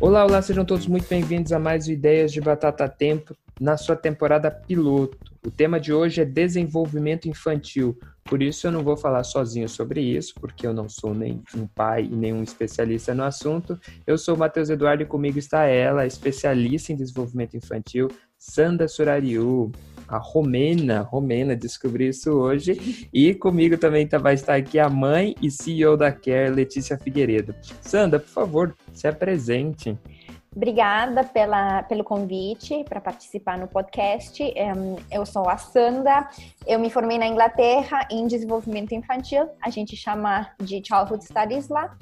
Olá, olá, sejam todos muito bem-vindos a mais Ideias de Batata Tempo na sua temporada piloto. O tema de hoje é desenvolvimento infantil, por isso eu não vou falar sozinho sobre isso, porque eu não sou nem um pai e nenhum especialista no assunto. Eu sou o Matheus Eduardo e comigo está ela, especialista em desenvolvimento infantil, Sanda Surariu a Romena, Romena, descobri isso hoje. E comigo também tá, vai estar aqui a mãe e CEO da Care, Letícia Figueiredo. Sandra, por favor, se apresente. Obrigada pela, pelo convite para participar no podcast. Eu sou a Sanda, eu me formei na Inglaterra em desenvolvimento infantil, a gente chama de Childhood Studies lá,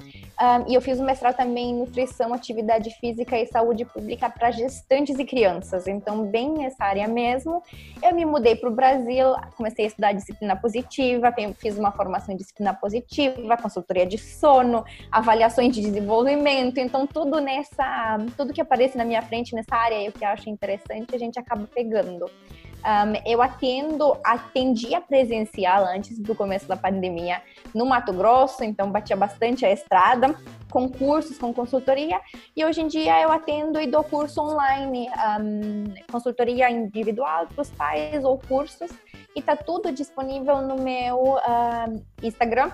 e eu fiz um mestrado também em nutrição, atividade física e saúde pública para gestantes e crianças, então bem nessa área mesmo. Eu me mudei para o Brasil, comecei a estudar disciplina positiva, fiz uma formação em disciplina positiva, consultoria de sono, avaliações de desenvolvimento, então tudo nessa tudo que aparece na minha frente nessa área e o que eu acho interessante, a gente acaba pegando. Um, eu atendo, atendia presencial antes do começo da pandemia no Mato Grosso, então batia bastante a estrada, com cursos, com consultoria, e hoje em dia eu atendo e dou curso online, um, consultoria individual para os pais ou cursos, e tá tudo disponível no meu Instagram,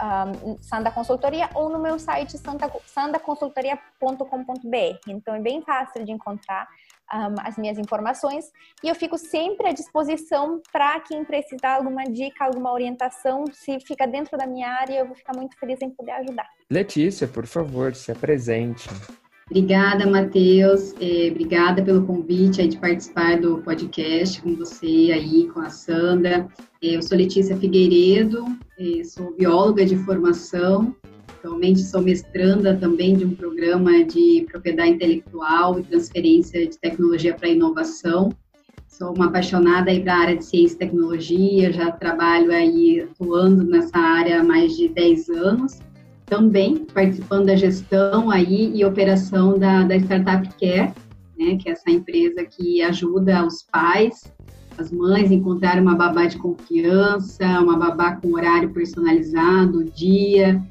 um, Sanda Consultoria ou no meu site sandaconsultoria.com.br. Então é bem fácil de encontrar um, as minhas informações e eu fico sempre à disposição para quem precisar alguma dica, alguma orientação. Se fica dentro da minha área, eu vou ficar muito feliz em poder ajudar. Letícia, por favor, se apresente. Obrigada, Matheus. É, obrigada pelo convite aí de participar do podcast com você aí, com a Sandra. Eu sou Letícia Figueiredo, é, sou bióloga de formação. Atualmente sou mestranda também de um programa de propriedade intelectual e transferência de tecnologia para inovação. Sou uma apaixonada aí para a área de ciência e tecnologia, já trabalho aí atuando nessa área há mais de 10 anos também participando da gestão aí e operação da, da Startup Care, né, que é essa empresa que ajuda os pais, as mães a encontrar uma babá de confiança, uma babá com horário personalizado, dia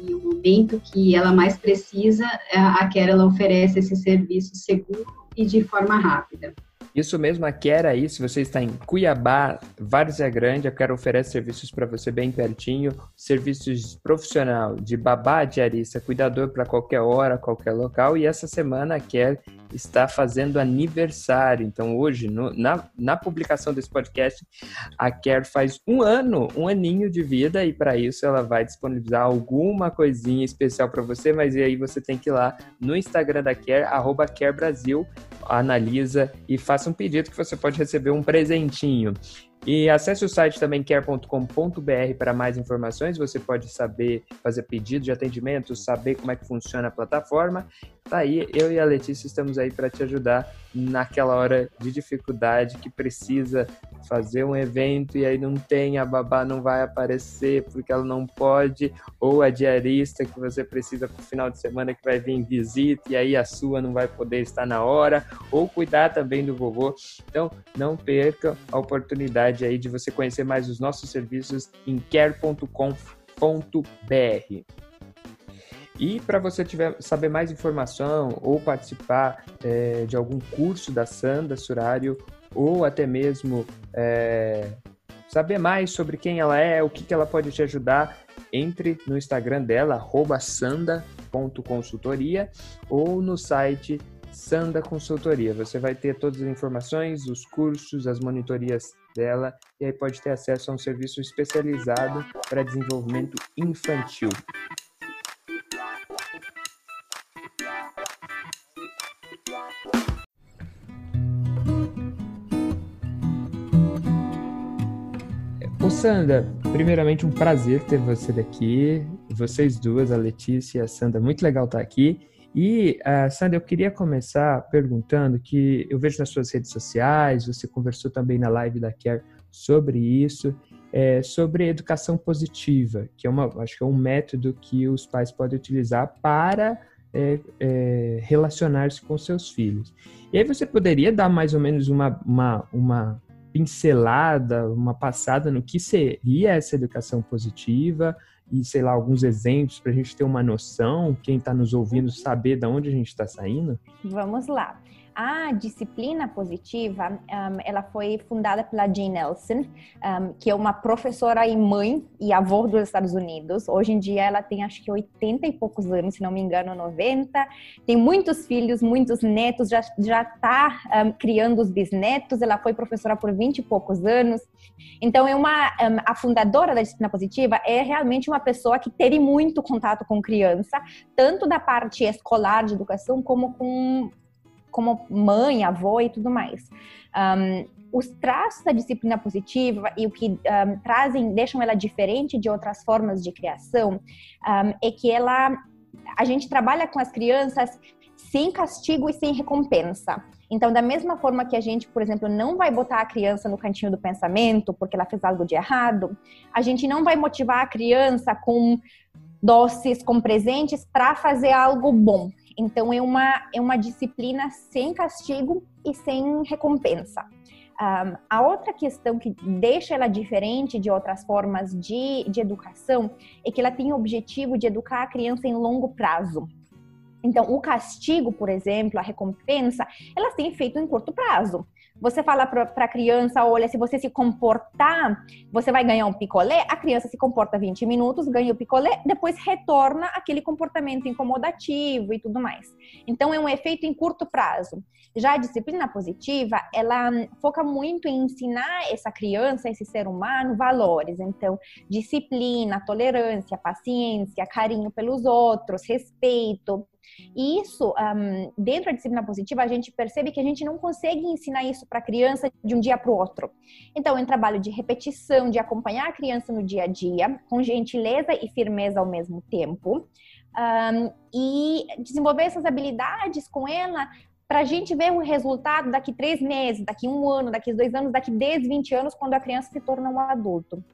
e o momento que ela mais precisa, a Care ela oferece esse serviço seguro e de forma rápida. Isso mesmo, a Quer aí, se você está em Cuiabá, Várzea Grande, a Quer oferece serviços para você bem pertinho, serviços profissional de babá, diarista, cuidador para qualquer hora, qualquer local, e essa semana a Quer está fazendo aniversário. Então, hoje, no, na, na publicação desse podcast, a Care faz um ano, um aninho de vida, e para isso ela vai disponibilizar alguma coisinha especial para você, mas e aí você tem que ir lá no Instagram da Care, arroba Brasil, analisa e faça um pedido que você pode receber um presentinho. E acesse o site também care.com.br para mais informações. Você pode saber fazer pedido de atendimento, saber como é que funciona a plataforma. Tá aí, eu e a Letícia estamos aí para te ajudar naquela hora de dificuldade que precisa fazer um evento e aí não tem, a babá não vai aparecer porque ela não pode, ou a diarista que você precisa para o final de semana que vai vir em visita e aí a sua não vai poder estar na hora, ou cuidar também do vovô. Então, não perca a oportunidade aí de você conhecer mais os nossos serviços em care.com.br. E para você tiver, saber mais informação ou participar é, de algum curso da Sanda Surário ou até mesmo é, saber mais sobre quem ela é, o que, que ela pode te ajudar, entre no Instagram dela, sanda.consultoria ou no site Sanda Consultoria. Você vai ter todas as informações, os cursos, as monitorias dela e aí pode ter acesso a um serviço especializado para desenvolvimento infantil. Sandra, primeiramente um prazer ter você daqui, vocês duas, a Letícia e a Sandra, muito legal estar aqui. E, uh, Sandra, eu queria começar perguntando que eu vejo nas suas redes sociais, você conversou também na live da Care sobre isso, é, sobre educação positiva, que é uma, acho que é um método que os pais podem utilizar para é, é, relacionar-se com seus filhos. E aí você poderia dar mais ou menos uma, uma, uma pincelada, uma passada no que seria essa educação positiva e, sei lá, alguns exemplos para a gente ter uma noção, quem está nos ouvindo saber de onde a gente está saindo? Vamos lá. A disciplina positiva, um, ela foi fundada pela Jane Nelson, um, que é uma professora e mãe e avó dos Estados Unidos. Hoje em dia ela tem acho que 80 e poucos anos, se não me engano, 90. Tem muitos filhos, muitos netos, já já está um, criando os bisnetos. Ela foi professora por 20 e poucos anos. Então é uma a fundadora da disciplina positiva é realmente uma pessoa que teve muito contato com criança, tanto da parte escolar de educação como com como mãe, avó e tudo mais. Um, os traços da disciplina positiva e o que um, trazem, deixam ela diferente de outras formas de criação, um, é que ela, a gente trabalha com as crianças sem castigo e sem recompensa. Então, da mesma forma que a gente, por exemplo, não vai botar a criança no cantinho do pensamento porque ela fez algo de errado, a gente não vai motivar a criança com doces, com presentes para fazer algo bom. Então, é uma, é uma disciplina sem castigo e sem recompensa. Um, a outra questão que deixa ela diferente de outras formas de, de educação é que ela tem o objetivo de educar a criança em longo prazo. Então, o castigo, por exemplo, a recompensa, elas têm efeito em curto prazo. Você fala para a criança, olha, se você se comportar, você vai ganhar um picolé. A criança se comporta 20 minutos, ganha o picolé, depois retorna aquele comportamento incomodativo e tudo mais. Então é um efeito em curto prazo. Já a disciplina positiva, ela foca muito em ensinar essa criança, esse ser humano, valores. Então, disciplina, tolerância, paciência, carinho pelos outros, respeito, e isso, um, dentro da disciplina positiva, a gente percebe que a gente não consegue ensinar isso para a criança de um dia para o outro. Então, é um trabalho de repetição, de acompanhar a criança no dia a dia, com gentileza e firmeza ao mesmo tempo. Um, e desenvolver essas habilidades com ela para a gente ver um resultado daqui três meses, daqui um ano, daqui dois anos, daqui 10, 20 anos, quando a criança se torna um adulto.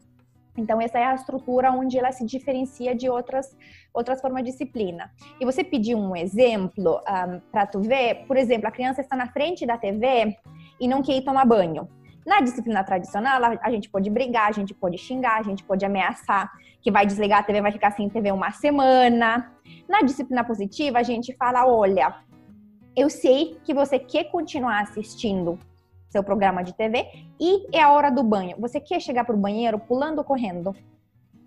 Então, essa é a estrutura onde ela se diferencia de outras, outras formas de disciplina. E você pediu um exemplo um, para tu ver, por exemplo, a criança está na frente da TV e não quer ir tomar banho. Na disciplina tradicional, a gente pode brigar, a gente pode xingar, a gente pode ameaçar que vai desligar a TV, vai ficar sem TV uma semana. Na disciplina positiva, a gente fala: olha, eu sei que você quer continuar assistindo seu programa de TV e é a hora do banho. Você quer chegar para o banheiro pulando ou correndo?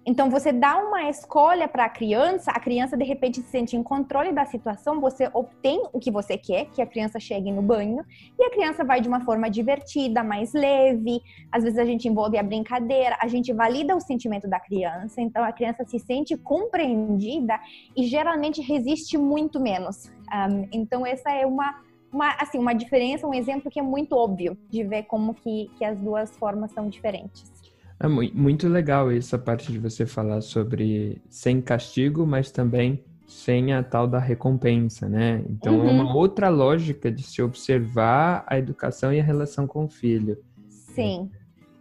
Então você dá uma escolha para a criança, a criança de repente se sente em controle da situação, você obtém o que você quer, que a criança chegue no banho, e a criança vai de uma forma divertida, mais leve. Às vezes a gente envolve a brincadeira, a gente valida o sentimento da criança, então a criança se sente compreendida e geralmente resiste muito menos. Um, então essa é uma uma, assim, uma diferença, um exemplo que é muito óbvio de ver como que, que as duas formas são diferentes. É muito legal essa parte de você falar sobre sem castigo, mas também sem a tal da recompensa, né? Então uhum. é uma uhum. outra lógica de se observar a educação e a relação com o filho. Sim.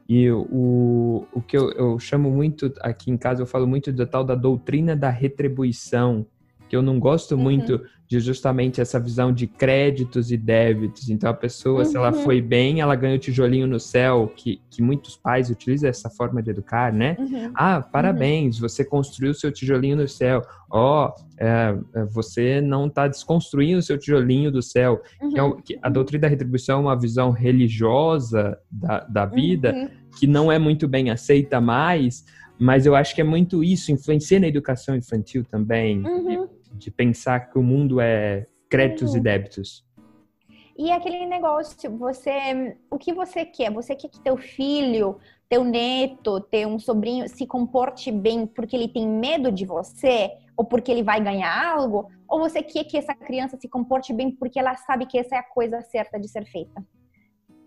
E o, o que eu, eu chamo muito aqui em casa, eu falo muito da tal da doutrina da retribuição, que eu não gosto uhum. muito de justamente essa visão de créditos e débitos. Então, a pessoa, uhum. se ela uhum. foi bem, ela ganha o tijolinho no céu, que, que muitos pais utilizam essa forma de educar, né? Uhum. Ah, parabéns, uhum. você construiu seu tijolinho no céu. Ó, oh, é, você não está desconstruindo o seu tijolinho do céu. É uhum. Que, a doutrina da retribuição é uma visão religiosa da, da vida, que não é muito bem aceita mais, mas eu acho que é muito isso, influencia na educação infantil também. Uhum de pensar que o mundo é créditos uhum. e débitos. E aquele negócio, você, o que você quer? Você quer que teu filho, teu neto, teu sobrinho se comporte bem porque ele tem medo de você ou porque ele vai ganhar algo? Ou você quer que essa criança se comporte bem porque ela sabe que essa é a coisa certa de ser feita?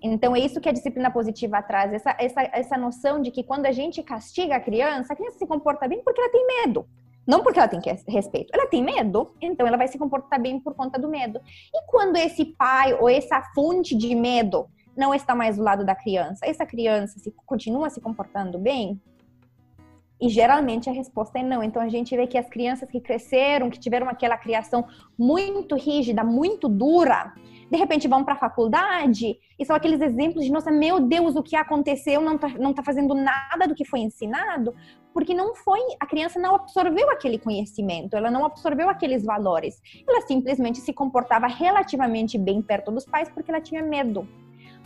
Então, é isso que a disciplina positiva traz, essa, essa, essa noção de que quando a gente castiga a criança, a criança se comporta bem porque ela tem medo. Não porque ela tem respeito, ela tem medo, então ela vai se comportar bem por conta do medo. E quando esse pai ou essa fonte de medo não está mais do lado da criança, essa criança se, continua se comportando bem? E geralmente a resposta é não. Então a gente vê que as crianças que cresceram, que tiveram aquela criação muito rígida, muito dura, de repente vão para a faculdade e são aqueles exemplos de, nossa, meu Deus, o que aconteceu não está não tá fazendo nada do que foi ensinado, porque não foi, a criança não absorveu aquele conhecimento, ela não absorveu aqueles valores. Ela simplesmente se comportava relativamente bem perto dos pais porque ela tinha medo.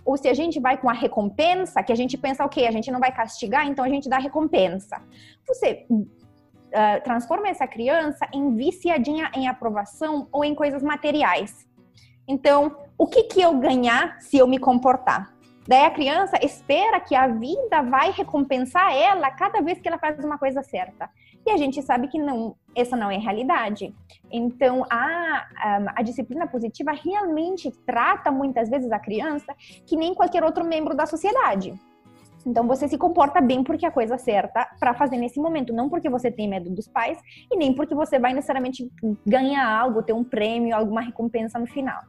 Ou se a gente vai com a recompensa, que a gente pensa, ok, a gente não vai castigar, então a gente dá recompensa. Você uh, transforma essa criança em viciadinha em aprovação ou em coisas materiais. Então, o que, que eu ganhar se eu me comportar? Daí a criança espera que a vida vai recompensar ela cada vez que ela faz uma coisa certa. E a gente sabe que não, essa não é realidade. Então, a, a, disciplina positiva realmente trata muitas vezes a criança que nem qualquer outro membro da sociedade. Então, você se comporta bem porque é a coisa certa para fazer nesse momento, não porque você tem medo dos pais e nem porque você vai necessariamente ganhar algo, ter um prêmio, alguma recompensa no final.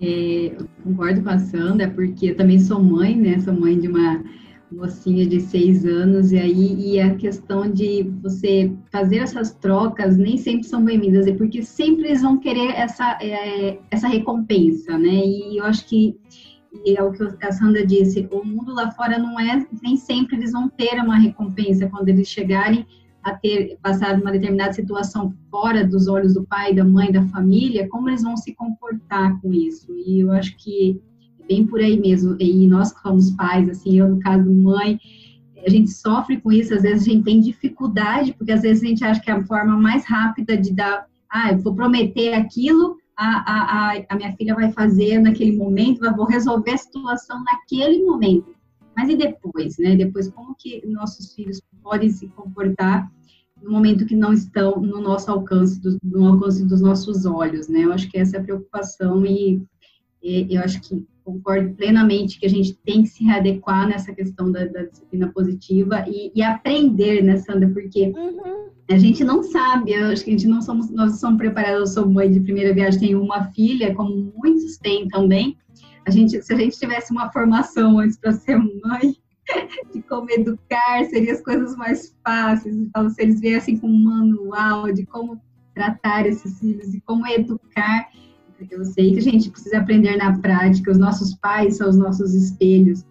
É, concordo com a Sandra, porque eu também sou mãe, né? Sou mãe de uma mocinha de seis anos, e aí e a questão de você fazer essas trocas nem sempre são bem-vindas, é porque sempre eles vão querer essa, é, essa recompensa, né? E eu acho que é o que a Sandra disse, o mundo lá fora não é, nem sempre eles vão ter uma recompensa quando eles chegarem a ter passado uma determinada situação fora dos olhos do pai, da mãe, da família, como eles vão se comportar com isso. E eu acho que é bem por aí mesmo. E nós que somos pais, assim, eu no caso mãe, a gente sofre com isso, às vezes a gente tem dificuldade, porque às vezes a gente acha que é a forma mais rápida de dar, ah, eu vou prometer aquilo, a, a, a minha filha vai fazer naquele momento, vou resolver a situação naquele momento. Mas e depois, né? Depois, como que nossos filhos podem se comportar no momento que não estão no nosso alcance, do, no alcance dos nossos olhos, né? Eu acho que essa é a preocupação e, e eu acho que concordo plenamente que a gente tem que se readequar nessa questão da, da disciplina positiva e, e, aprender, né, Sandra? Porque uhum. a gente não sabe, eu acho que a gente não somos, nós somos preparados, eu sou mãe de primeira viagem, tenho uma filha, como muitos têm também. A gente, se a gente tivesse uma formação antes para ser mãe, de como educar, seriam as coisas mais fáceis. Então, se eles viessem com um manual de como tratar esses filhos e como educar, eu sei que a gente precisa aprender na prática, os nossos pais são os nossos espelhos,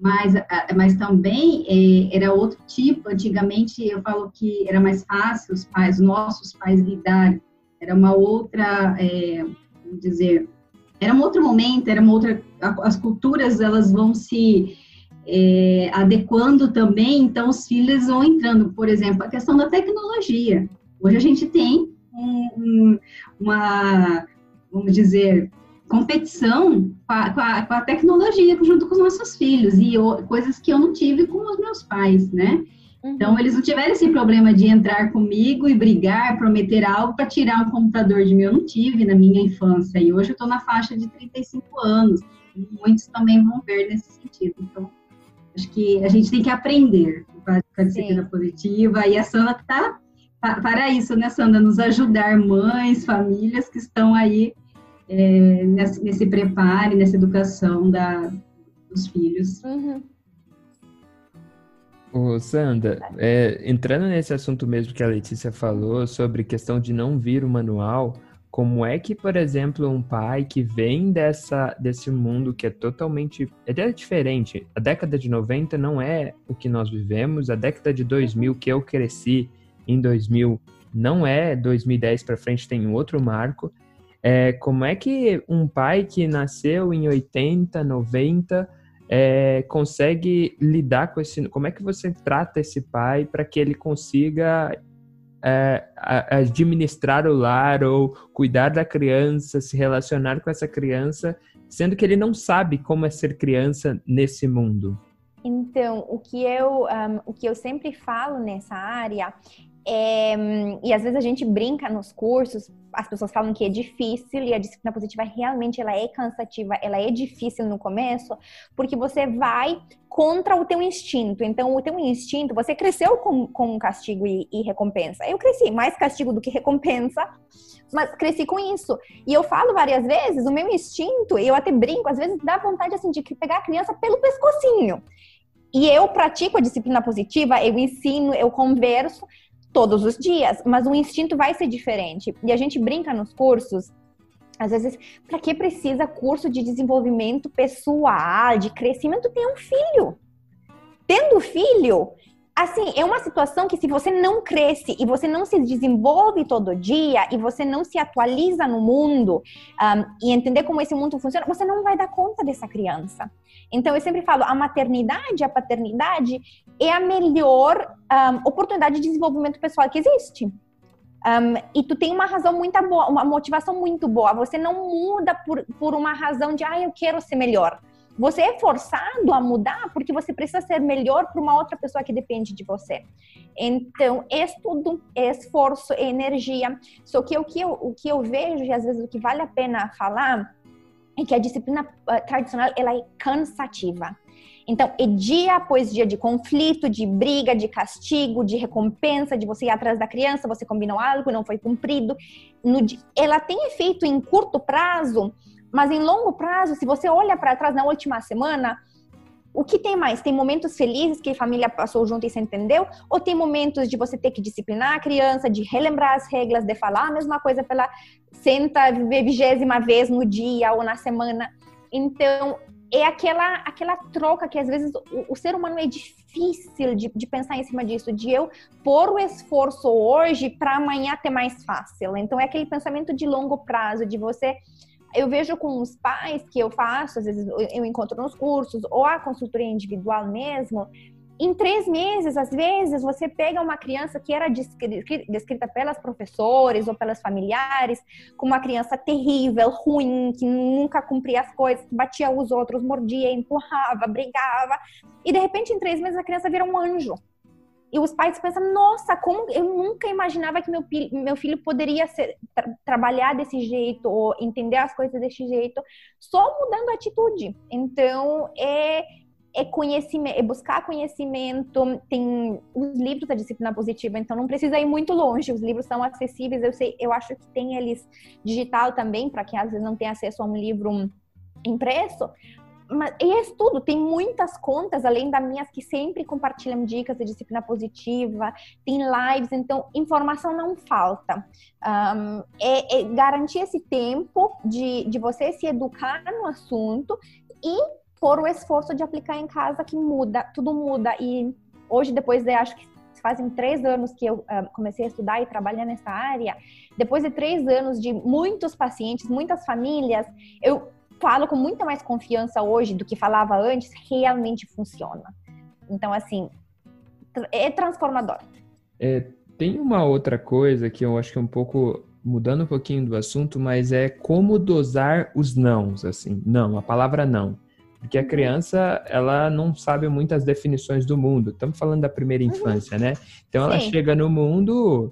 mas, mas também é, era outro tipo. Antigamente, eu falo que era mais fácil os pais, nossos pais lidarem, era uma outra, é, vamos dizer, era um outro momento, era uma outra, as culturas elas vão se é, adequando também, então os filhos vão entrando, por exemplo, a questão da tecnologia. Hoje a gente tem um, uma, vamos dizer, competição com a, com, a, tecnologia junto com os nossos filhos e coisas que eu não tive com os meus pais, né? Então, eles não tiveram esse problema de entrar comigo e brigar, prometer algo para tirar um computador de mim. Eu não tive na minha infância. E hoje eu estou na faixa de 35 anos. E muitos também vão ver nesse sentido. Então, Acho que a gente tem que aprender com a disciplina Sim. positiva e a Sandra está para isso, né, Sandra? Nos ajudar mães, famílias que estão aí é, nesse, nesse preparo, nessa educação da, dos filhos. Uhum. Ô, Sandra, é, entrando nesse assunto mesmo que a Letícia falou sobre questão de não vir o manual, como é que, por exemplo, um pai que vem dessa, desse mundo que é totalmente. é diferente. A década de 90 não é o que nós vivemos, a década de 2000 que eu cresci em 2000 não é 2010 para frente, tem um outro marco. É, como é que um pai que nasceu em 80, 90 é, consegue lidar com esse. Como é que você trata esse pai para que ele consiga é, administrar o lar ou cuidar da criança, se relacionar com essa criança, sendo que ele não sabe como é ser criança nesse mundo? Então, o que eu, um, o que eu sempre falo nessa área é, e às vezes a gente brinca nos cursos, as pessoas falam que é difícil e a disciplina positiva realmente ela é cansativa, ela é difícil no começo, porque você vai contra o teu instinto. Então, o teu instinto, você cresceu com, com castigo e, e recompensa. Eu cresci mais castigo do que recompensa, mas cresci com isso. E eu falo várias vezes, o meu instinto, eu até brinco, às vezes dá vontade assim de pegar a criança pelo pescocinho. E eu pratico a disciplina positiva, eu ensino, eu converso, todos os dias, mas o instinto vai ser diferente. E a gente brinca nos cursos, às vezes, para que precisa curso de desenvolvimento pessoal, de crescimento? Tem um filho. Tendo filho, assim, é uma situação que se você não cresce e você não se desenvolve todo dia e você não se atualiza no mundo um, e entender como esse mundo funciona, você não vai dar conta dessa criança. Então, eu sempre falo, a maternidade, a paternidade é a melhor um, oportunidade de desenvolvimento pessoal que existe. Um, e tu tem uma razão muito boa, uma motivação muito boa. Você não muda por, por uma razão de, ah, eu quero ser melhor. Você é forçado a mudar porque você precisa ser melhor para uma outra pessoa que depende de você. Então, é estudo, é esforço, é energia. Só que o que eu, o que eu vejo, e às vezes o que vale a pena falar, é que a disciplina uh, tradicional ela é cansativa. Então, é dia após dia de conflito, de briga, de castigo, de recompensa, de você ir atrás da criança, você combinou algo, não foi cumprido. No, ela tem efeito em curto prazo, mas em longo prazo, se você olha para trás na última semana, o que tem mais? Tem momentos felizes que a família passou junto e se entendeu? Ou tem momentos de você ter que disciplinar a criança, de relembrar as regras, de falar a mesma coisa pela centa vigésima vez no dia ou na semana? Então, é aquela, aquela troca que às vezes o, o ser humano é difícil de, de, pensar em cima disso, de eu pôr o esforço hoje para amanhã ter mais fácil. Então, é aquele pensamento de longo prazo, de você eu vejo com os pais que eu faço, às vezes eu encontro nos cursos, ou a consultoria individual mesmo, em três meses, às vezes, você pega uma criança que era descrita pelas professores ou pelas familiares como uma criança terrível, ruim, que nunca cumpria as coisas, que batia os outros, mordia, empurrava, brigava. E de repente, em três meses, a criança vira um anjo e os pais pensam, nossa, como eu nunca imaginava que meu, meu filho poderia ser, tra trabalhar desse jeito ou entender as coisas desse jeito, só mudando a atitude. Então, é, é conhecimento, é buscar conhecimento, tem os livros da disciplina positiva, então não precisa ir muito longe, os livros são acessíveis, eu sei, eu acho que tem eles digital também, para quem às vezes não tem acesso a um livro impresso, mas, e é tudo, tem muitas contas, além das minhas, que sempre compartilham dicas de disciplina positiva, tem lives, então informação não falta. Um, é, é, garantir esse tempo de, de você se educar no assunto e por o esforço de aplicar em casa que muda, tudo muda. E hoje, depois de, acho que fazem três anos que eu uh, comecei a estudar e trabalhar nessa área, depois de três anos de muitos pacientes, muitas famílias, eu falo com muita mais confiança hoje do que falava antes, realmente funciona. Então, assim, é transformador. É, tem uma outra coisa que eu acho que é um pouco mudando um pouquinho do assunto, mas é como dosar os nãos, assim. Não, a palavra não. Porque a uhum. criança, ela não sabe muitas definições do mundo. Estamos falando da primeira uhum. infância, né? Então ela chega no mundo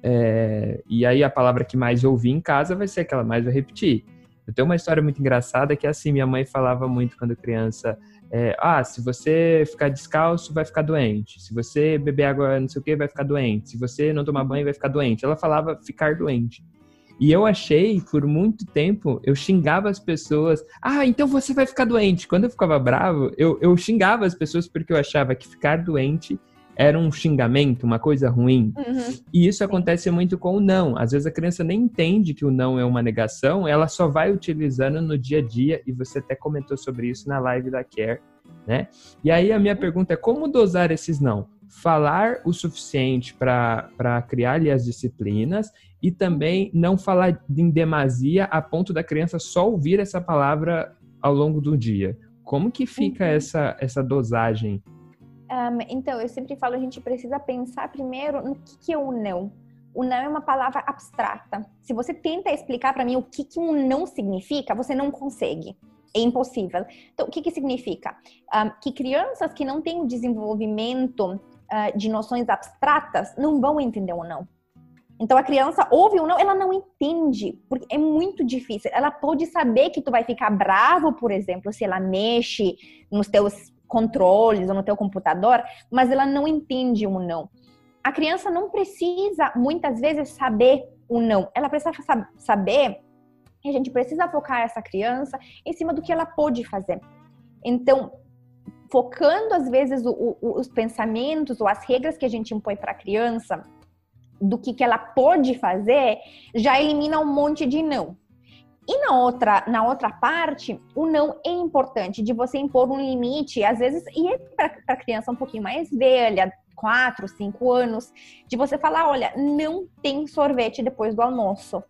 é, e aí a palavra que mais ouvi em casa vai ser aquela mais vai repetir. Eu tenho uma história muito engraçada que é assim, minha mãe falava muito quando criança, é, ah, se você ficar descalço, vai ficar doente. Se você beber água não sei o que, vai ficar doente. Se você não tomar banho, vai ficar doente. Ela falava ficar doente. E eu achei, por muito tempo, eu xingava as pessoas. Ah, então você vai ficar doente. Quando eu ficava bravo, eu, eu xingava as pessoas porque eu achava que ficar doente era um xingamento, uma coisa ruim. Uhum. E isso acontece muito com o não. Às vezes a criança nem entende que o não é uma negação, ela só vai utilizando no dia a dia, e você até comentou sobre isso na live da Care, né? E aí a minha pergunta é como dosar esses não? Falar o suficiente para criar ali as disciplinas e também não falar em demasia a ponto da criança só ouvir essa palavra ao longo do dia. Como que fica uhum. essa, essa dosagem um, então, eu sempre falo, a gente precisa pensar primeiro no que, que é o não. O não é uma palavra abstrata. Se você tenta explicar para mim o que, que um não significa, você não consegue. É impossível. Então, o que, que significa? Um, que crianças que não têm o desenvolvimento uh, de noções abstratas não vão entender o não. Então a criança ouve ou não, ela não entende, porque é muito difícil. Ela pode saber que tu vai ficar bravo, por exemplo, se ela mexe nos teus controles ou no teu computador, mas ela não entende o não. A criança não precisa muitas vezes saber o não. Ela precisa saber e a gente precisa focar essa criança em cima do que ela pode fazer. Então, focando às vezes o, o, os pensamentos ou as regras que a gente impõe para a criança do que, que ela pode fazer, já elimina um monte de não. E na outra, na outra parte, o não é importante de você impor um limite, às vezes, e é para criança um pouquinho mais velha, quatro, cinco anos, de você falar, olha, não tem sorvete depois do almoço.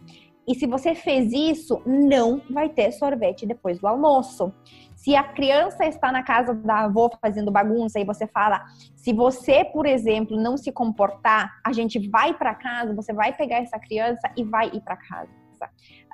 E se você fez isso, não vai ter sorvete depois do almoço. Se a criança está na casa da avó fazendo bagunça e você fala, se você, por exemplo, não se comportar, a gente vai para casa, você vai pegar essa criança e vai ir para casa.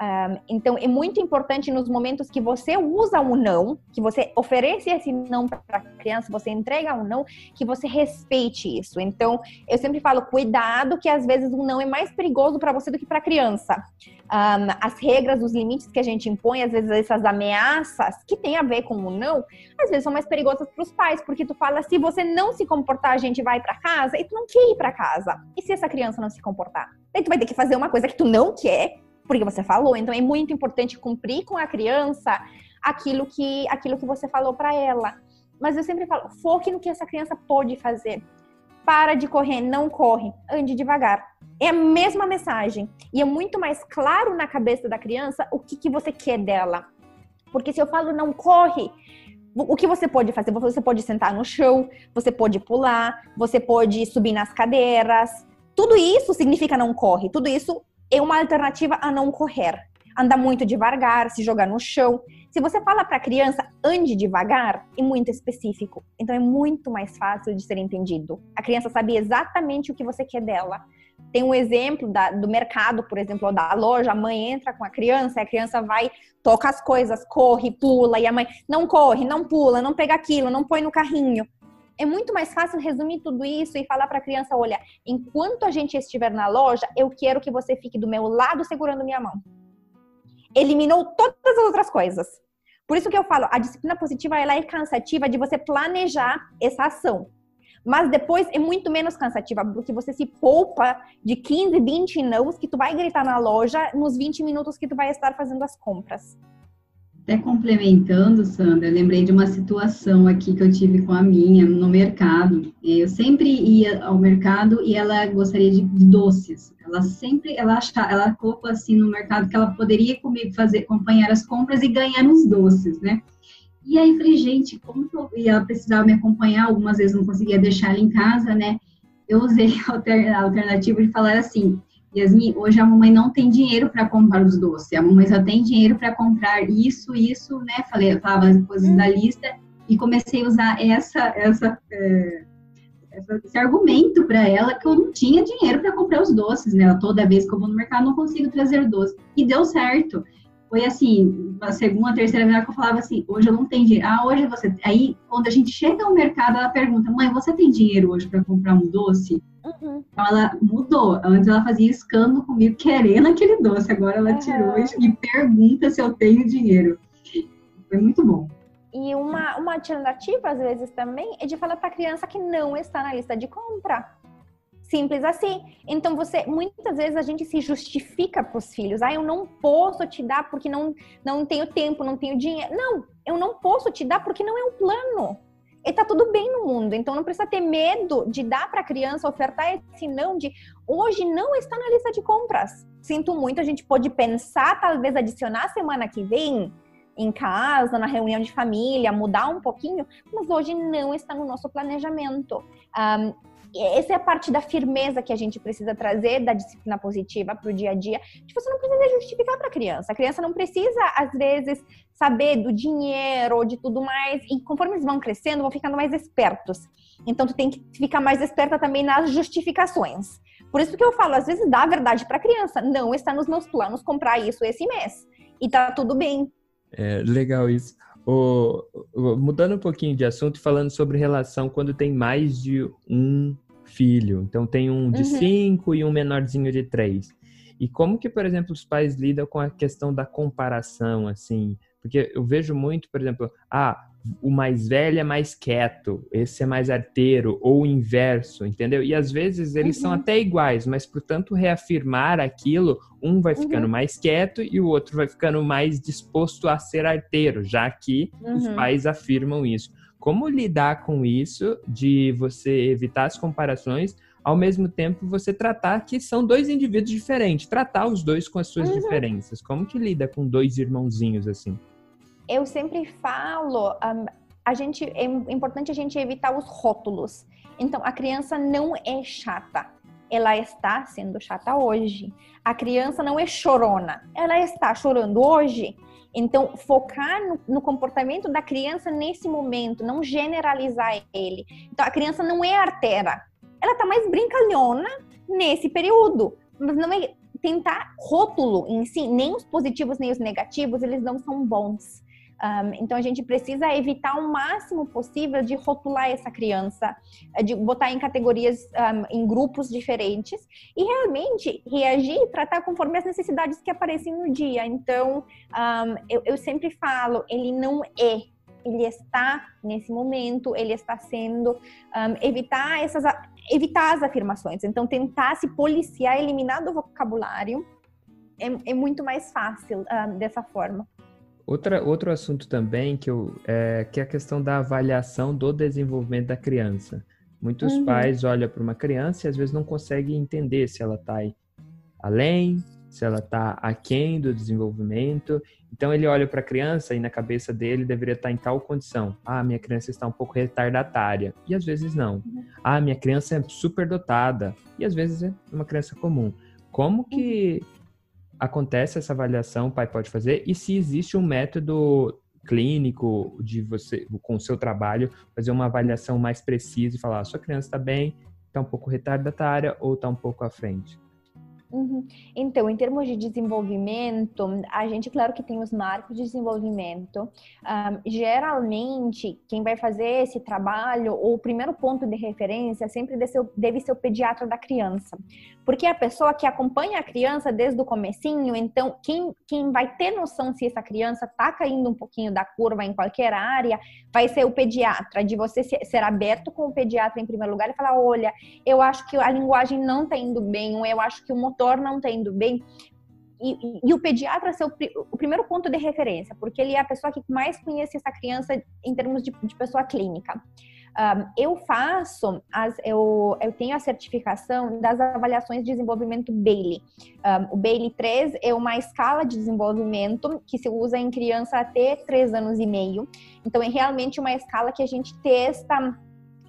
Um, então, é muito importante nos momentos que você usa o não, que você oferece esse não para a criança, você entrega um não, que você respeite isso. Então, eu sempre falo, cuidado, que às vezes um não é mais perigoso para você do que para a criança. Um, as regras, os limites que a gente impõe, às vezes essas ameaças que tem a ver com o não, às vezes são mais perigosas para os pais, porque tu fala, se você não se comportar, a gente vai para casa, e tu não quer ir para casa. E se essa criança não se comportar? Aí tu vai ter que fazer uma coisa que tu não quer porque você falou. Então é muito importante cumprir com a criança aquilo que aquilo que você falou para ela. Mas eu sempre falo, foque no que essa criança pode fazer. Para de correr, não corre, ande devagar. É a mesma mensagem. E é muito mais claro na cabeça da criança o que, que você quer dela. Porque se eu falo não corre, o que você pode fazer? Você pode sentar no chão, você pode pular, você pode subir nas cadeiras. Tudo isso significa não corre. Tudo isso é uma alternativa a não correr. Andar muito devagar, se jogar no chão. Se você fala para a criança ande devagar, é muito específico. Então é muito mais fácil de ser entendido. A criança sabe exatamente o que você quer dela. Tem um exemplo da, do mercado, por exemplo, da loja. A mãe entra com a criança, a criança vai, toca as coisas, corre, pula, e a mãe não corre, não pula, não pega aquilo, não põe no carrinho é muito mais fácil resumir tudo isso e falar para a criança: olha, enquanto a gente estiver na loja, eu quero que você fique do meu lado segurando minha mão. Eliminou todas as outras coisas. Por isso que eu falo, a disciplina positiva ela é cansativa de você planejar essa ação. Mas depois é muito menos cansativa, porque você se poupa de 15, 20 nãos que tu vai gritar na loja nos 20 minutos que tu vai estar fazendo as compras. Até complementando, Sandra, lembrei de uma situação aqui que eu tive com a minha no mercado. Eu sempre ia ao mercado e ela gostaria de doces. Ela sempre, ela achava, ela colocou assim no mercado que ela poderia comigo fazer, acompanhar as compras e ganhar os doces, né? E aí falei, gente, como que eu, e ela precisava me acompanhar, algumas vezes não conseguia deixar ela em casa, né? Eu usei a alternativa de falar assim, Yasmin, hoje a mamãe não tem dinheiro para comprar os doces, a mamãe só tem dinheiro para comprar isso, isso, né? Falei, eu falava as coisas da lista e comecei a usar essa, essa, é, esse argumento para ela que eu não tinha dinheiro para comprar os doces, né? Toda vez que eu vou no mercado não consigo trazer doce. E deu certo. Foi assim, a segunda, a terceira vez que eu falava assim, hoje eu não tenho dinheiro. Ah, hoje você. Aí, quando a gente chega ao mercado, ela pergunta, mãe, você tem dinheiro hoje para comprar um doce? Uhum. Então ela mudou. Antes ela fazia escândalo comigo querendo aquele doce. Agora ela uhum. tirou e pergunta se eu tenho dinheiro. Foi muito bom. E uma, uma alternativa, às vezes, também, é de falar para a criança que não está na lista de compra. Simples assim. Então, você, muitas vezes a gente se justifica para os filhos. Ah, eu não posso te dar porque não, não tenho tempo, não tenho dinheiro. Não, eu não posso te dar porque não é um plano e tá tudo bem no mundo. Então não precisa ter medo de dar para a criança, ofertar esse não de hoje não está na lista de compras. Sinto muito, a gente pode pensar, talvez adicionar semana que vem em casa, na reunião de família, mudar um pouquinho, mas hoje não está no nosso planejamento. Um, essa é a parte da firmeza que a gente precisa trazer da disciplina positiva para o dia a dia. De você não precisa justificar para a criança. A criança não precisa, às vezes, saber do dinheiro ou de tudo mais. E conforme eles vão crescendo, vão ficando mais espertos. Então, tu tem que ficar mais esperta também nas justificações. Por isso que eu falo, às vezes dá a verdade para a criança. Não está nos meus planos comprar isso esse mês. E tá tudo bem. É, legal isso. O, o, mudando um pouquinho de assunto, falando sobre relação quando tem mais de um filho. Então tem um de uhum. cinco e um menorzinho de três. E como que, por exemplo, os pais lidam com a questão da comparação, assim? Porque eu vejo muito, por exemplo, ah, o mais velho é mais quieto, esse é mais arteiro, ou o inverso, entendeu? E às vezes eles uhum. são até iguais, mas portanto reafirmar aquilo, um vai ficando uhum. mais quieto e o outro vai ficando mais disposto a ser arteiro, já que uhum. os pais afirmam isso. Como lidar com isso, de você evitar as comparações, ao mesmo tempo você tratar que são dois indivíduos diferentes, tratar os dois com as suas uhum. diferenças. Como que lida com dois irmãozinhos assim? Eu sempre falo, um, a gente é importante a gente evitar os rótulos. Então, a criança não é chata. Ela está sendo chata hoje. A criança não é chorona. Ela está chorando hoje. Então, focar no, no, comportamento da criança nesse momento, não generalizar ele. Então, a criança não é artera. Ela está mais brincalhona nesse período. Mas não é tentar rótulo em si, nem os positivos nem os negativos, eles não são bons. Um, então a gente precisa evitar o máximo possível de rotular essa criança, eh, de botar em categorias, um, em grupos diferentes e realmente reagir e tratar conforme as necessidades que aparecem no dia. Então um, eu, eu sempre falo, ele não é ele está nesse momento, ele está sendo um, evitar essas evitar as afirmações. Então tentar se policiar, eliminar do vocabulário é, é muito mais fácil um, dessa forma. Outra, outro assunto também que, eu, é, que é a questão da avaliação do desenvolvimento da criança. Muitos uhum. pais olham para uma criança e às vezes não conseguem entender se ela está além, se ela está aquém do desenvolvimento. Então ele olha para a criança e na cabeça dele deveria estar tá em tal condição. Ah, minha criança está um pouco retardatária. E às vezes não. Uhum. Ah, minha criança é super dotada. E às vezes é uma criança comum. Como que uhum acontece essa avaliação, o pai pode fazer, e se existe um método clínico de você, com o seu trabalho, fazer uma avaliação mais precisa e falar, ah, sua criança está bem, está um pouco retardatária ou está um pouco à frente. Uhum. Então, em termos de desenvolvimento, a gente, claro que tem os marcos de desenvolvimento. Um, geralmente, quem vai fazer esse trabalho, ou o primeiro ponto de referência, sempre deve ser, deve ser o pediatra da criança. Porque a pessoa que acompanha a criança desde o comecinho, então, quem, quem vai ter noção se essa criança está caindo um pouquinho da curva em qualquer área, vai ser o pediatra, de você ser aberto com o pediatra em primeiro lugar e falar, olha, eu acho que a linguagem não está indo bem, ou eu acho que o motor não está indo bem, e, e, e, o pediatra ser o, o, primeiro ponto de referência, porque ele é a pessoa que mais conhece essa criança em termos de, de pessoa clínica. Um, eu faço, as, eu, eu tenho a certificação das avaliações de desenvolvimento Bailey. Um, o Bailey 3 é uma escala de desenvolvimento que se usa em criança até 3 anos e meio. Então, é realmente uma escala que a gente testa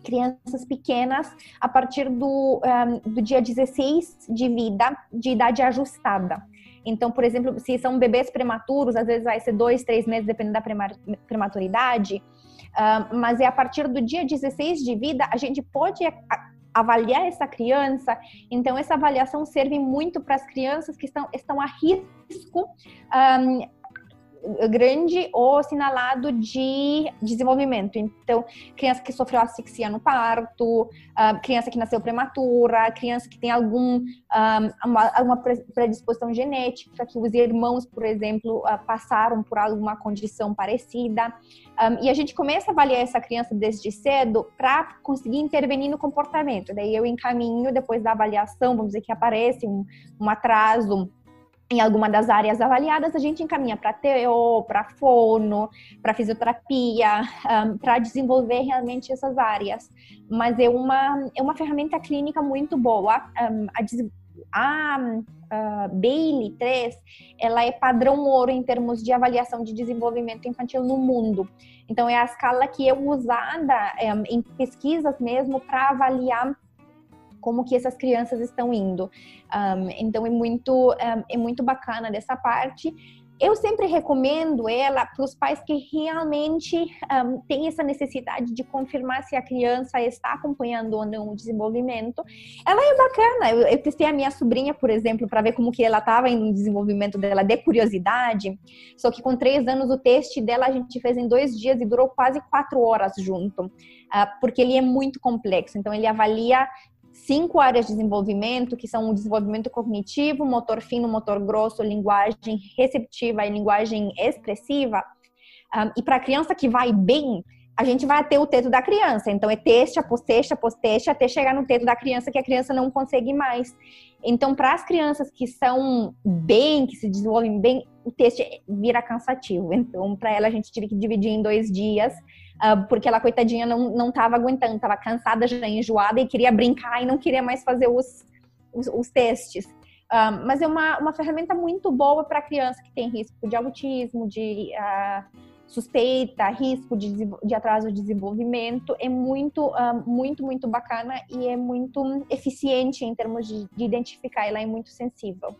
crianças pequenas a partir do, um, do dia 16 de vida, de idade ajustada. Então, por exemplo, se são bebês prematuros, às vezes vai ser dois, três meses, dependendo da prematuridade. Mas é a partir do dia 16 de vida, a gente pode avaliar essa criança. Então, essa avaliação serve muito para as crianças que estão, estão a risco um, grande ou assinalado de desenvolvimento. Então, criança que sofreu asfixia no parto, uh, criança que nasceu prematura, criança que tem algum, um, alguma predisposição genética, que os irmãos, por exemplo, uh, passaram por alguma condição parecida. E a gente começa a avaliar essa criança desde cedo para conseguir intervenir no comportamento. Daí eu encaminho, depois da avaliação, vamos dizer que aparece um atraso em alguma das áreas avaliadas, a gente encaminha para TO, para fono, para fisioterapia, um, para desenvolver realmente essas áreas. Mas é uma, é uma ferramenta clínica muito boa. Um, a, a Bailey 3, ela é padrão ouro em termos de avaliação de desenvolvimento infantil no mundo. Então, é a escala que é usada um, em pesquisas mesmo para avaliar como que essas crianças estão indo. Um, então é muito um, é muito bacana dessa parte. Eu sempre recomendo ela para os pais que realmente um, têm essa necessidade de confirmar se a criança está acompanhando ou não o desenvolvimento. Ela é bacana. Eu, eu testei a minha sobrinha, por exemplo, para ver como que ela estava no desenvolvimento dela de curiosidade. Só que com três anos o teste dela a gente fez em dois dias e durou quase quatro horas junto, uh, porque ele é muito complexo. Então ele avalia cinco áreas de desenvolvimento, que são o desenvolvimento cognitivo, motor fino, motor grosso, linguagem receptiva e linguagem expressiva. Um, e para a criança que vai bem, a gente vai ter o teto da criança. Então, é teste, após teste, teste, até chegar no teto da criança que a criança não consegue mais. Então, para as crianças que são bem, que se desenvolvem bem, o teste vira cansativo. Então, para ela, a gente teve que dividir em dois dias porque ela, coitadinha, não, não tava aguentando, estava cansada, já enjoada e queria brincar e não queria mais fazer os, os, os testes. Uh, mas é uma, uma ferramenta muito boa para criança que tem risco de autismo, de, uh, suspeita, risco de, de atraso de desenvolvimento, é muito, muito, muito bacana e é muito eficiente em termos de, de identificar, ela é muito sensível.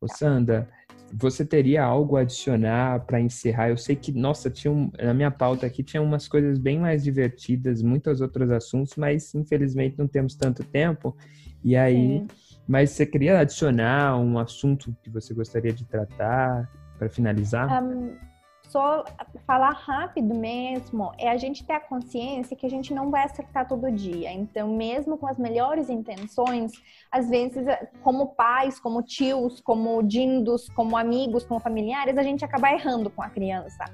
Ô Sandra, você teria algo a adicionar para encerrar? Eu sei que, nossa, tinha um, na minha pauta aqui tinha umas coisas bem mais divertidas, muitos outros assuntos, mas infelizmente não temos tanto tempo. E aí, Sim. mas você queria adicionar um assunto que você gostaria de tratar para finalizar? Um, só falar rápido mesmo é a gente ter a consciência que a gente não vai acertar todo dia. Então, mesmo com as melhores intenções, às vezes, como pais, como tios, como dindos, como amigos, como familiares, a gente acaba errando com a criança.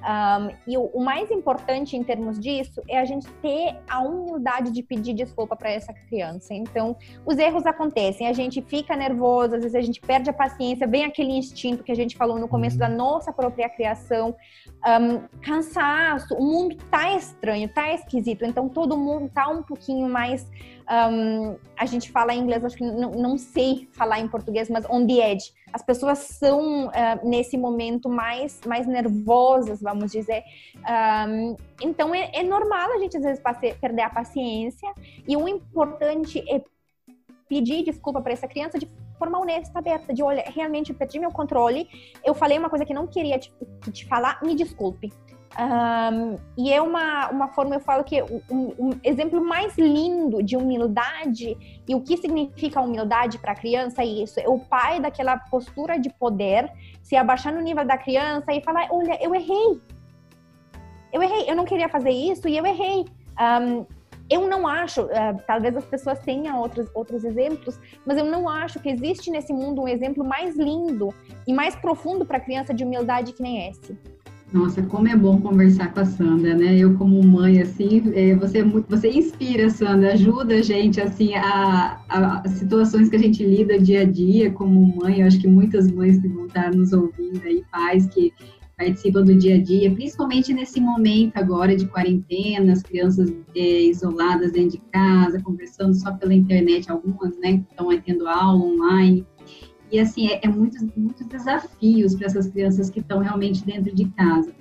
Um, e o, o, mais importante em termos disso é a gente ter a humildade de pedir desculpa para essa criança. Então, os erros acontecem, a gente fica nervoso, às vezes a gente perde a paciência, vem aquele instinto que a gente falou no começo da nossa própria criação, um, cansaço, o mundo tá estranho, tá esquisito, então todo mundo tá um pouquinho mais um, a gente fala em inglês, acho que não, não, sei falar em português, mas on the edge. As pessoas são uh, nesse momento mais, mais nervosas, vamos dizer. Um, então é, é, normal a gente às vezes perder a paciência. E o importante é pedir desculpa para essa criança de forma honesta, aberta, de olha, realmente eu perdi meu controle, eu falei uma coisa que não queria te, te falar, me desculpe. Um, e é uma, uma forma, eu falo que um, um, exemplo mais lindo de humildade e o que significa humildade para a criança é isso: é o pai daquela postura de poder se abaixar no nível da criança e falar: Olha, eu errei, eu errei, eu não queria fazer isso e eu errei. Um, eu não acho, uh, talvez as pessoas tenham outros, outros exemplos, mas eu não acho que existe nesse mundo um exemplo mais lindo e mais profundo para a criança de humildade que nem esse. Nossa, como é bom conversar com a Sandra, né? Eu como mãe, assim, é, você é você inspira, Sandra, ajuda a gente, assim, a, a, situações que a gente lida dia a dia como mãe. Eu acho que muitas mães que vão estar nos ouvindo aí, pais que participam do dia a dia, principalmente nesse momento agora de quarentena, as crianças é, isoladas dentro de casa, conversando só pela internet, algumas, né, estão tendo aula online. E assim, é, é muitos, muitos desafios para essas crianças que estão realmente dentro de casa.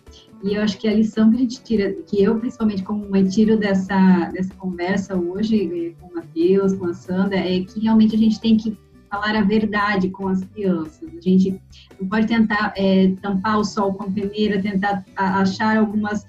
E eu acho que a lição que a gente tira, que eu principalmente como mãe tiro dessa, dessa conversa hoje eh, com o Matheus, com a Sandra, é que realmente a gente tem que falar a verdade com as crianças. A gente não pode tentar é, tampar o sol com a peneira, tentar achar algumas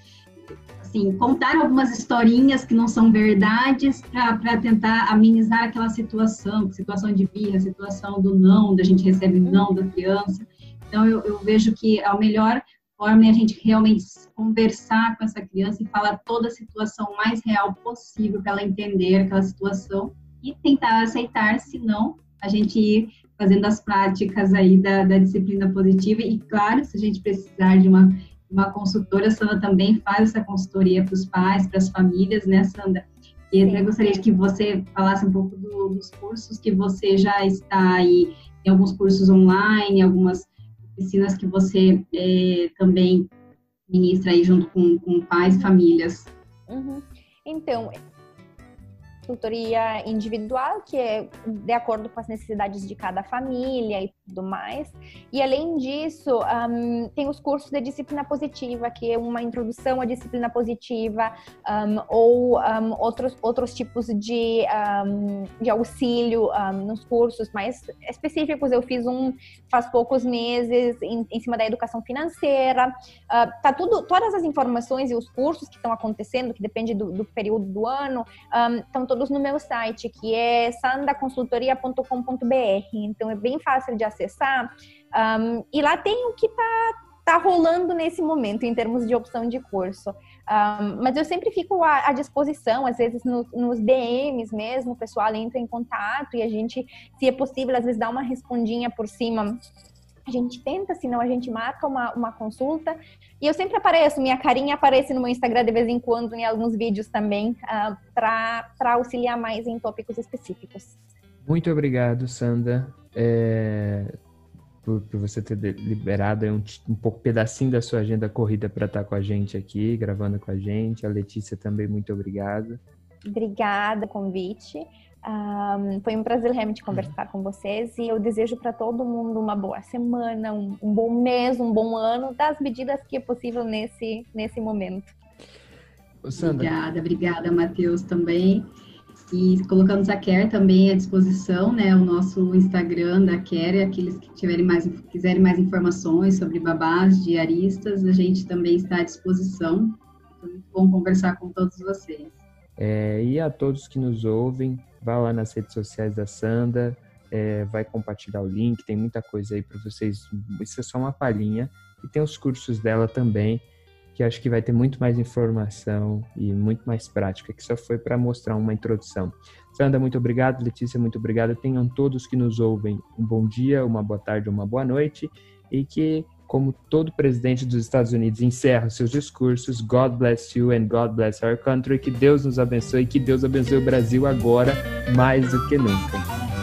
assim, contar algumas historinhas que não são verdades para tentar amenizar aquela situação, situação de birra, situação do não, da gente recebe não da criança. Então, eu, eu vejo que a melhor forma é a gente realmente conversar com essa criança e falar toda a situação mais real possível para ela entender aquela situação e tentar aceitar, se não, a gente ir fazendo as práticas aí da, da disciplina positiva e, claro, se a gente precisar de uma uma consultora, a Sandra também faz essa consultoria para os pais, para as famílias, né, Sandra? E até gostaria que você falasse um pouco do, dos cursos que você já está aí, tem alguns cursos online, algumas oficinas que você é, também ministra aí junto com, com pais e famílias. Uhum. Então, consultoria individual, que é de acordo com as necessidades de cada família e tudo mais. E além disso, um, tem os cursos de disciplina positiva, que é uma introdução à disciplina positiva, um, ou um, outros, outros tipos de, de auxílio nos cursos mais específicos. Eu fiz um faz poucos meses em, em cima da educação financeira. Uh, tá tudo, todas as informações e os cursos que estão acontecendo, que depende do, do período do ano, estão todos no meu site, que é sandaconsultoria.com.br. Então é bem fácil de acessar. Um, e lá tem o que está tá rolando nesse momento em termos de opção de curso. Um, mas eu sempre fico à, à disposição, às vezes no, nos DMs mesmo, o pessoal entra em contato e a gente, se é possível, às vezes dá uma respondinha por cima a gente tenta, senão a gente marca uma, uma consulta. E eu sempre apareço, minha carinha aparece no meu Instagram de vez em quando, em alguns vídeos também, uh, ah, para auxiliar mais em tópicos específicos. Muito obrigado, Sandra, é, por, por, você ter liberado um, um pouco pedacinho da sua agenda corrida para estar com a gente aqui, gravando com a gente. A Letícia também, muito obrigado. Obrigada, convite. Um, foi um prazer realmente conversar com vocês e eu desejo para todo mundo uma boa semana, um, um, bom mês, um bom ano, das medidas que é possível nesse, nesse momento. Obrigada, obrigada, Matheus, também. E colocamos a Care também à disposição, né? O nosso Instagram da Care, aqueles que tiverem mais, quiserem mais informações sobre babás, diaristas, a gente também está à disposição. Foi muito bom conversar com todos vocês. É, e a todos que nos ouvem, vá lá nas redes sociais da Sanda, é, vai compartilhar o link, tem muita coisa aí para vocês. Isso é só uma palhinha. E tem os cursos dela também, que acho que vai ter muito mais informação e muito mais prática, que só foi para mostrar uma introdução. Sandra, muito obrigado. Letícia, muito obrigado. Tenham todos que nos ouvem um bom dia, uma boa tarde, uma boa noite e que como todo presidente dos Estados Unidos encerra seus discursos, God bless you and God bless our country, que Deus nos abençoe e que Deus abençoe o Brasil agora mais do que nunca.